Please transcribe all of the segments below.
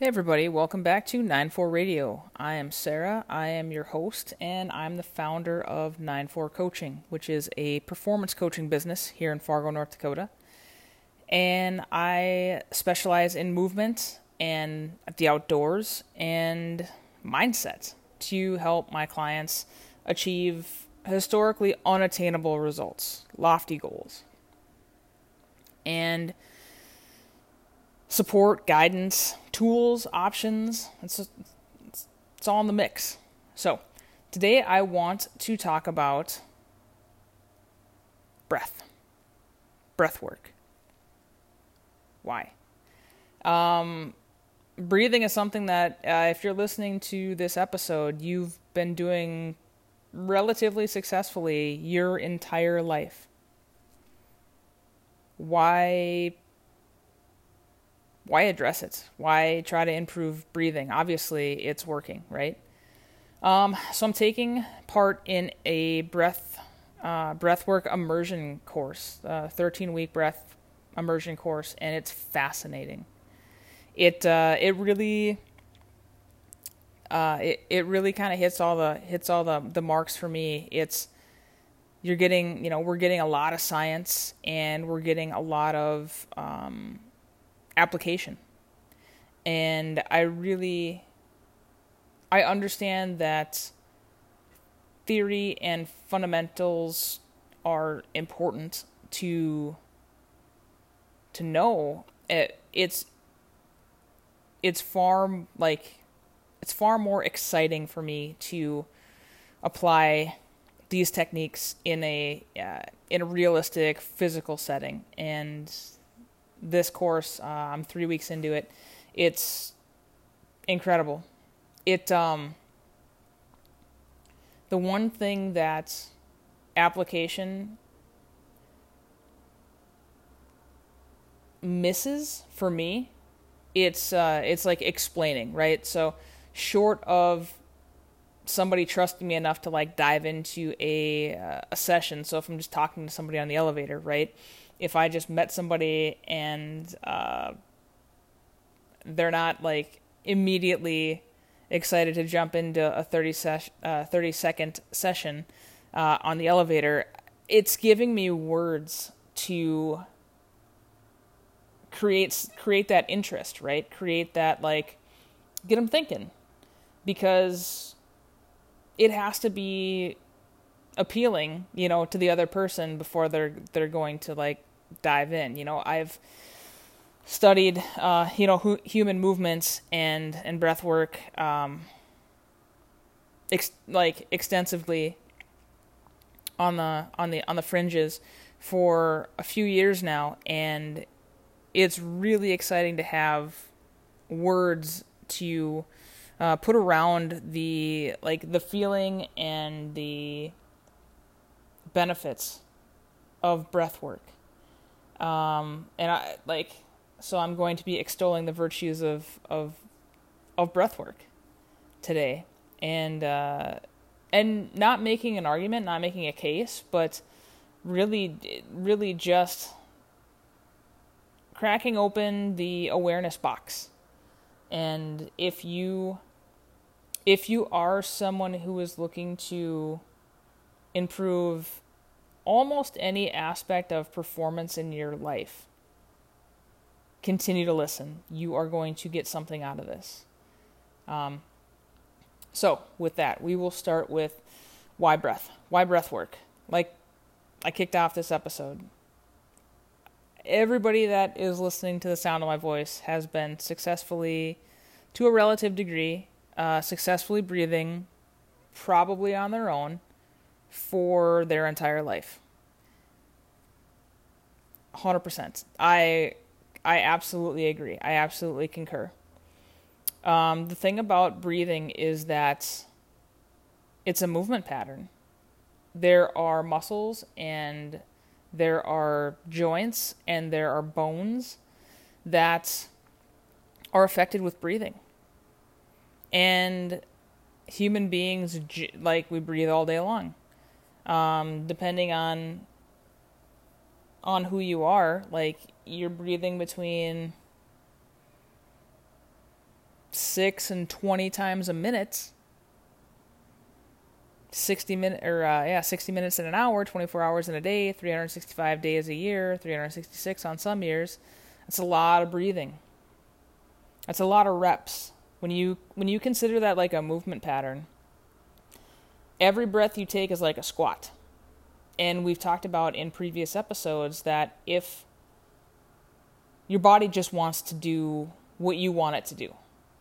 Hey everybody, welcome back to 94 Radio. I am Sarah, I am your host, and I'm the founder of 94 Coaching, which is a performance coaching business here in Fargo, North Dakota. And I specialize in movement and the outdoors and mindset to help my clients achieve historically unattainable results, lofty goals. And support, guidance, tools, options. It's, it's, it's all in the mix. So, today I want to talk about breath, breath work. Why? Um, breathing is something that, uh, if you're listening to this episode, you've been doing relatively successfully your entire life. Why why address it? Why try to improve breathing? Obviously, it's working, right? Um, so I'm taking part in a breath uh, breathwork immersion course, a 13 week breath immersion course, and it's fascinating. It uh, it really uh, it it really kind of hits all the hits all the the marks for me. It's you're getting you know we're getting a lot of science and we're getting a lot of um, application. And I really I understand that theory and fundamentals are important to to know it, it's it's far like it's far more exciting for me to apply these techniques in a uh, in a realistic physical setting and this course. Uh, I'm three weeks into it. It's incredible. It um, the one thing that application misses for me, it's uh, it's like explaining, right? So short of somebody trusting me enough to like dive into a uh, a session. So if I'm just talking to somebody on the elevator, right? If I just met somebody and uh, they're not like immediately excited to jump into a 30, ses- uh, 30 second session uh, on the elevator, it's giving me words to create create that interest, right? Create that like get them thinking because it has to be appealing, you know, to the other person before they're they're going to like dive in. You know, I've studied, uh, you know, hu- human movements and and breath work, um, ex- like extensively on the on the on the fringes for a few years now, and it's really exciting to have words to uh, put around the like the feeling and the benefits of breath work um, and I like so I'm going to be extolling the virtues of of of breathwork today, and uh, and not making an argument, not making a case, but really, really just cracking open the awareness box. And if you if you are someone who is looking to improve almost any aspect of performance in your life, continue to listen. You are going to get something out of this. Um, so, with that, we will start with why breath? Why breath work? Like I kicked off this episode. Everybody that is listening to the sound of my voice has been successfully, to a relative degree, uh, successfully breathing, probably on their own, for their entire life. 100%. I I absolutely agree. I absolutely concur. Um, the thing about breathing is that it's a movement pattern. There are muscles and there are joints and there are bones that are affected with breathing. And human beings, like, we breathe all day long um, depending on on who you are, like you're breathing between 6 and 20 times a minute. 60 minute or uh, yeah 60 minutes in an hour 24 hours in a day 365 days a year 366 on some years. That's a lot of breathing. That's a lot of reps. When you when you consider that like a movement pattern every breath you take is like a squat and we've talked about in previous episodes that if your body just wants to do what you want it to do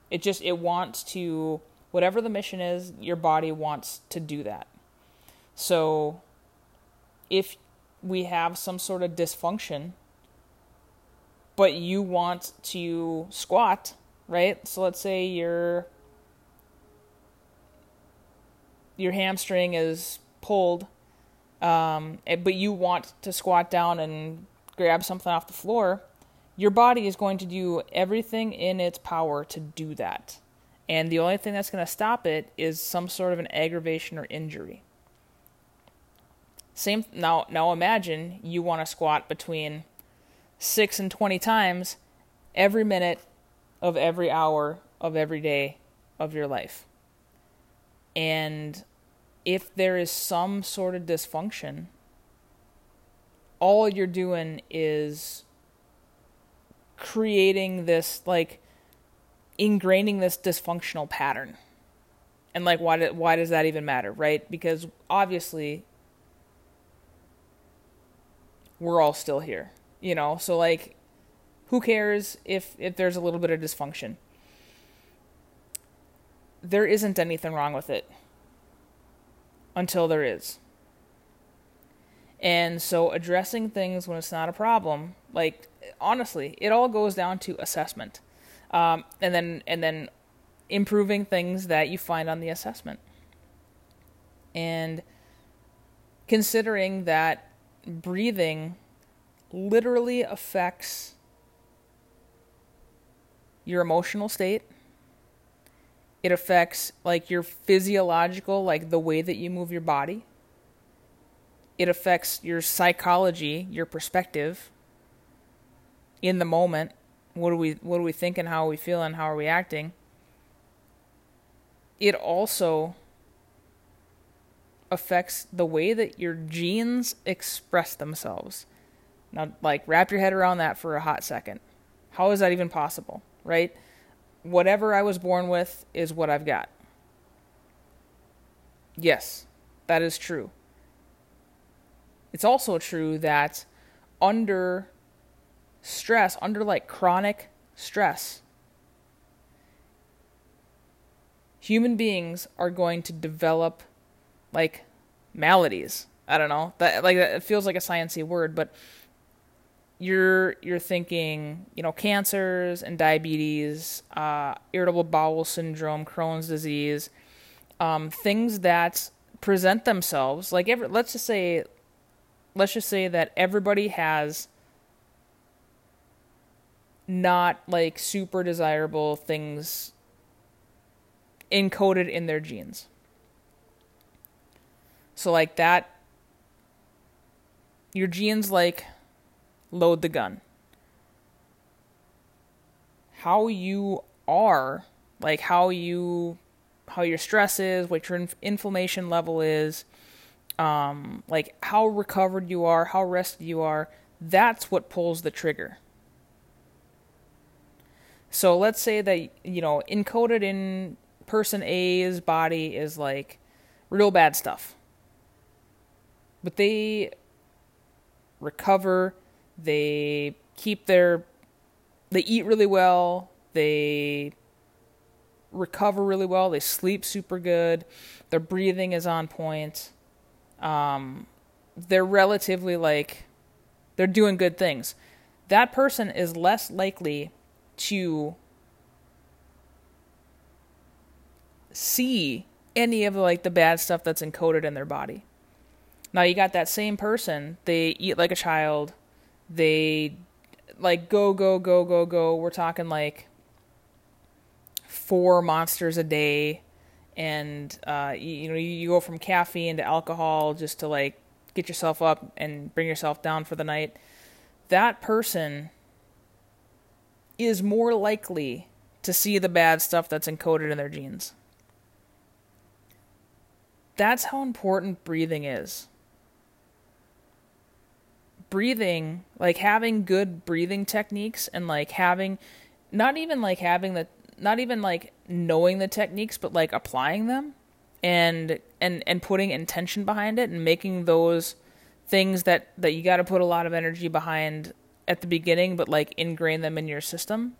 it just it wants to whatever the mission is, your body wants to do that. So if we have some sort of dysfunction, but you want to squat, right? So let's say your your hamstring is pulled, um, but you want to squat down and grab something off the floor. Your body is going to do everything in its power to do that and the only thing that's going to stop it is some sort of an aggravation or injury. Same now now imagine you want to squat between 6 and 20 times every minute of every hour of every day of your life. And if there is some sort of dysfunction, all you're doing is creating this like ingraining this dysfunctional pattern. And like why why does that even matter, right? Because obviously we're all still here, you know? So like who cares if if there's a little bit of dysfunction? There isn't anything wrong with it until there is. And so addressing things when it's not a problem, like honestly, it all goes down to assessment um, and then and then improving things that you find on the assessment and considering that breathing literally affects your emotional state it affects like your physiological like the way that you move your body. It affects your psychology your perspective in the moment. What are we what are we thinking how are we feeling how are we acting? It also affects the way that your genes express themselves. Now like wrap your head around that for a hot second. How is that even possible right whatever i was born with is what i've got yes that is true it's also true that under stress, under like chronic stress, human beings are going to develop like maladies. I don't know. That like it feels like a sciencey word, but you're you're thinking, you know, cancers and diabetes, uh, irritable bowel syndrome, Crohn's disease, um, things that present themselves like every, let's just say let's just say that everybody has not like super desirable things encoded in their genes. So like that your genes like load the gun. How you are, like how you how your stress is, what your inflammation level is, um, like how recovered you are, how rested you are, that's what pulls the trigger. So let's say that you know encoded in person A's body is like real bad stuff. But they recover, they keep their they eat really well, they recover really well, they sleep super good, their breathing is on point. Um, they're relatively like they're doing good things. That person is less likely to see any of like the bad stuff that's encoded in their body. Now you got that same person, they eat like a child, they like go go go go go. We're talking like four monsters a day and uh, you, you know you, you go from caffeine to alcohol just to like get yourself up and bring yourself down for the night. That person is more likely to see the bad stuff that's encoded in their genes. That's how important breathing is. Breathing, like having good breathing techniques and like having not even like having the not even like knowing the techniques but like applying them and and and putting intention behind it and making those things that that you got to put a lot of energy behind at the beginning but like ingrain them in your system.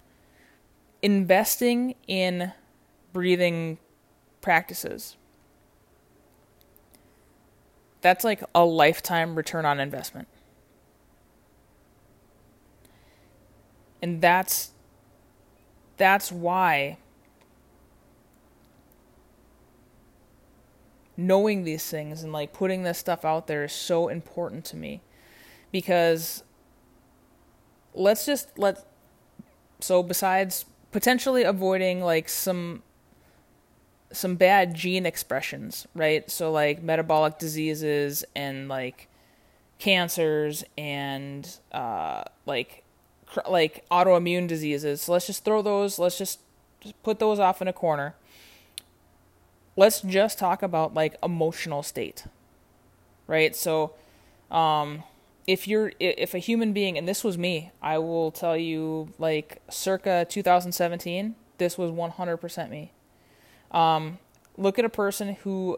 Investing in breathing practices. That's like a lifetime return on investment and that's that's why knowing these things and like putting this stuff out there is so important to me because let's just let so besides potentially avoiding like some some bad gene expressions, right? So like metabolic diseases and like cancers and uh like like autoimmune diseases. So let's just throw those, let's just, just put those off in a corner. Let's just talk about like emotional state right? So um if you're if a human being and this was me i will tell you like circa 2017 this was 100% me. Um look at a person who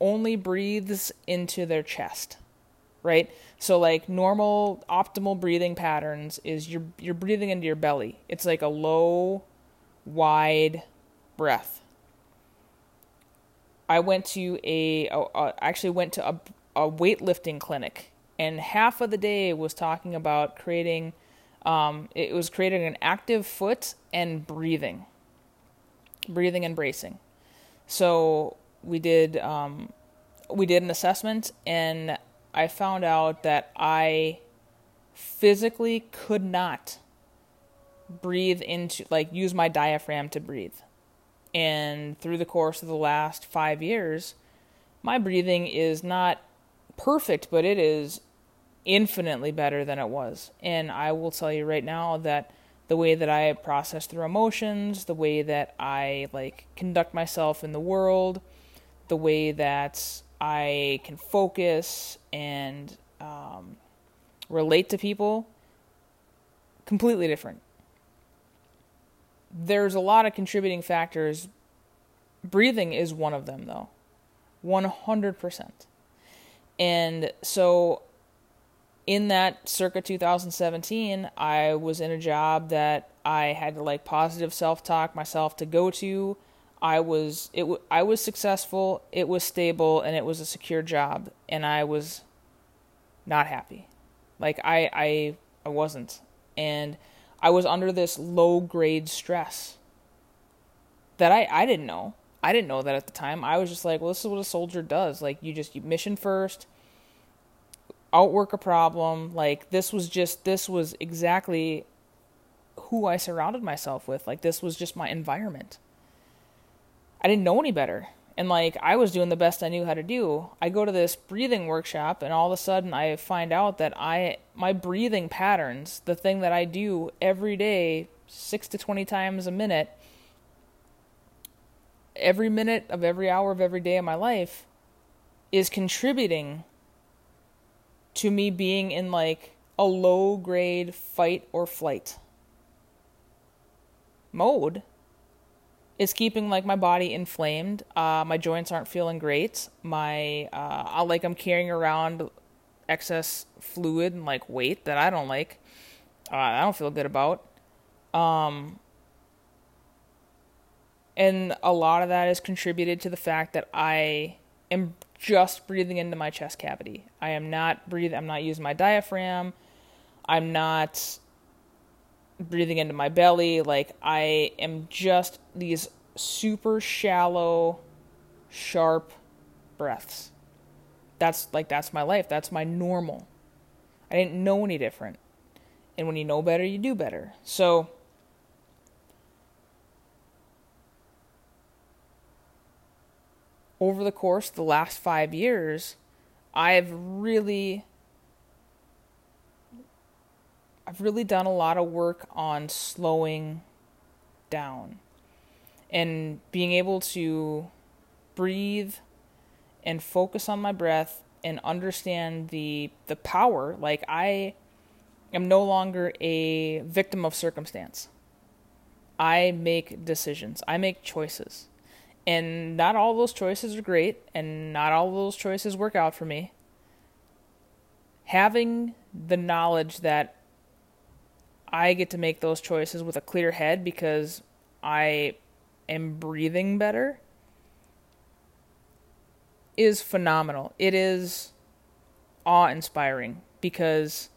only breathes into their chest right so like normal optimal breathing patterns is you're you're breathing into your belly it's like a low wide breath I went to a, actually went to a, a weightlifting clinic, and half of the day was talking about creating. Um, it was creating an active foot and breathing, breathing and bracing. So we did um, we did an assessment, and I found out that I physically could not breathe into like use my diaphragm to breathe. And through the course of the last five years, my breathing is not perfect, but it is infinitely better than it was. And I will tell you right now that the way that I process through emotions, the way that I like conduct myself in the world, the way that I can focus and um, relate to people, completely different there's a lot of contributing factors. Breathing is one of them, though. 100%. And so, in that circa 2017, I was in a job that I had to like positive self talk myself to go to. I was it w- I was successful, it was stable, and it was a secure job, and I was not happy. Like I I I wasn't. And I was under this low grade stress that I, I didn't know. I didn't know that at the time. I was just like, well, this is what a soldier does. Like, you just you mission first, outwork a problem. Like, this was just, this was exactly who I surrounded myself with. Like, this was just my environment. I didn't know any better and like I was doing the best I knew how to do. I go to this breathing workshop and all of a sudden I find out that I my breathing patterns, the thing that I do every day 6 to 20 times a minute, every minute of every hour of every day of my life is contributing to me being in like a low grade fight or flight mode is keeping like my body inflamed. Uh, my joints aren't feeling great. My uh, I like I'm carrying around excess fluid and like weight that I don't like. Uh, I don't feel good about. Um, and a lot of that is contributed to the fact that I am just breathing into my chest cavity. I am not breathing. I'm not using my diaphragm. I'm not breathing into my belly. Like I am just these super shallow, sharp breaths. That's like that's my life. That's my normal. I didn't know any different. And when you know better, you do better. So over the course of the last 5 years, I've really I've really done a lot of work on slowing down. And being able to breathe and focus on my breath and understand the the power like I am no longer a victim of circumstance. I make decisions. I make choices. And not all those choices are great and not all those choices work out for me. Having the knowledge that I get to make those choices with a clear head because I am breathing better is phenomenal. It is awe inspiring because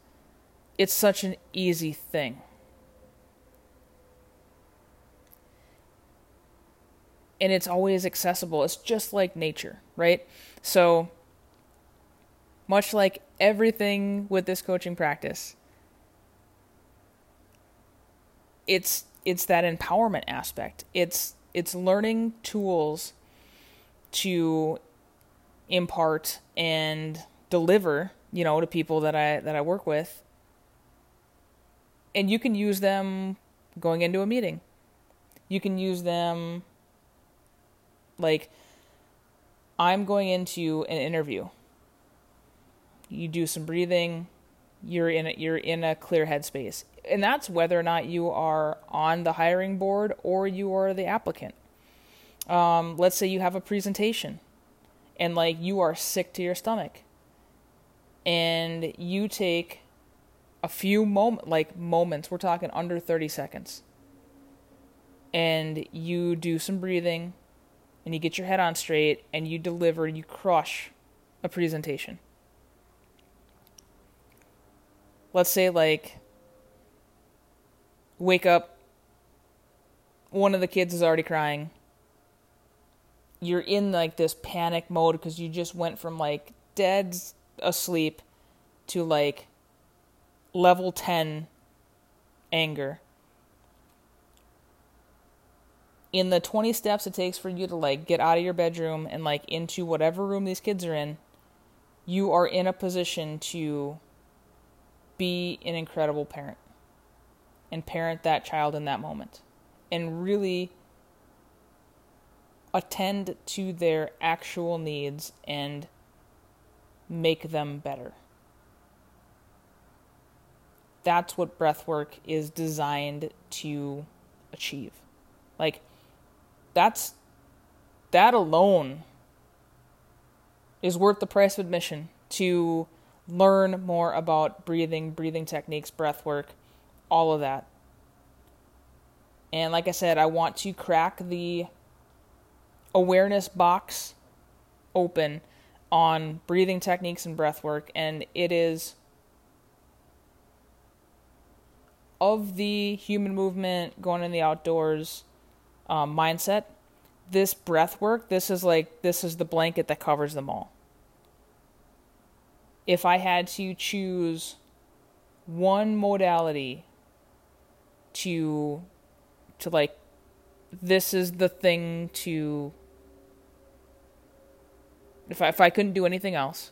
it's such an easy thing. And it's always accessible. It's just like nature, right? So, much like everything with this coaching practice, it's it's that empowerment aspect. It's it's learning tools to impart and deliver, you know, to people that I that I work with. And you can use them going into a meeting. You can use them like I'm going into an interview. You do some breathing, you're in a, you're in a clear headspace and that's whether or not you are on the hiring board or you are the applicant. Um, let's say you have a presentation and like you are sick to your stomach and you take a few moment like moments we're talking under 30 seconds and you do some breathing and you get your head on straight and you deliver you crush a presentation let's say like wake up, one of the kids is already crying. You're in like this panic mode because you just went from like dead asleep to like level 10 anger. In the 20 steps it takes for you to like get out of your bedroom and like into whatever room these kids are in, you are in a position to be an incredible parent and parent that child in that moment and really attend to their actual needs and make them better. That's what breath work is designed to achieve. Like that's that alone is worth the price of admission to learn more about breathing, breathing techniques, breath work, all of that. And like I said, I want to crack the awareness box open on breathing techniques and breath work, and it is of the human movement, going in the outdoors um, mindset. This breath work, this is like this is the blanket that covers them all. If I had to choose one modality to to like this is the thing to if I, if I couldn't do anything else,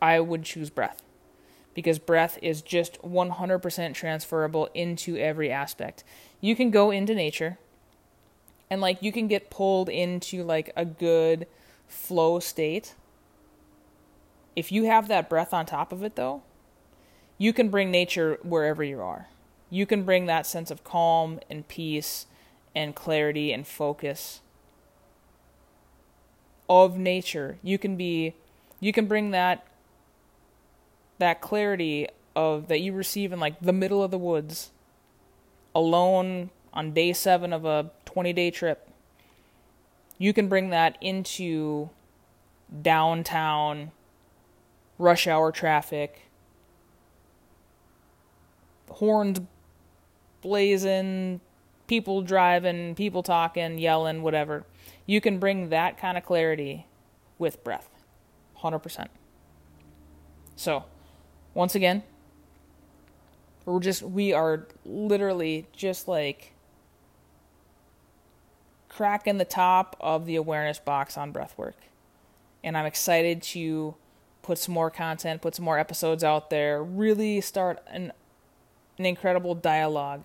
I would choose breath. Because breath is just 100% transferable into every aspect. You can go into nature and like you can get pulled into like a good flow state. If you have that breath on top of it though, you can bring nature wherever you are you can bring that sense of calm and peace and clarity and focus of nature. You can be you can bring that that clarity of that you receive in like the middle of the woods alone on day 7 of a 20-day trip. You can bring that into downtown rush hour traffic horns blazing, people driving, people talking, yelling, whatever. You can bring that kind of clarity with breath. 100%. So, once again, we're just, we are literally just like cracking the top of the awareness box on breathwork. And I'm excited to put some more content, put some more episodes out there, really start an, an incredible dialogue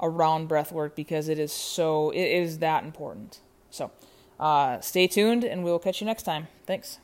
around breath work because it is so it is that important. So uh, stay tuned, and we'll catch you next time. Thanks.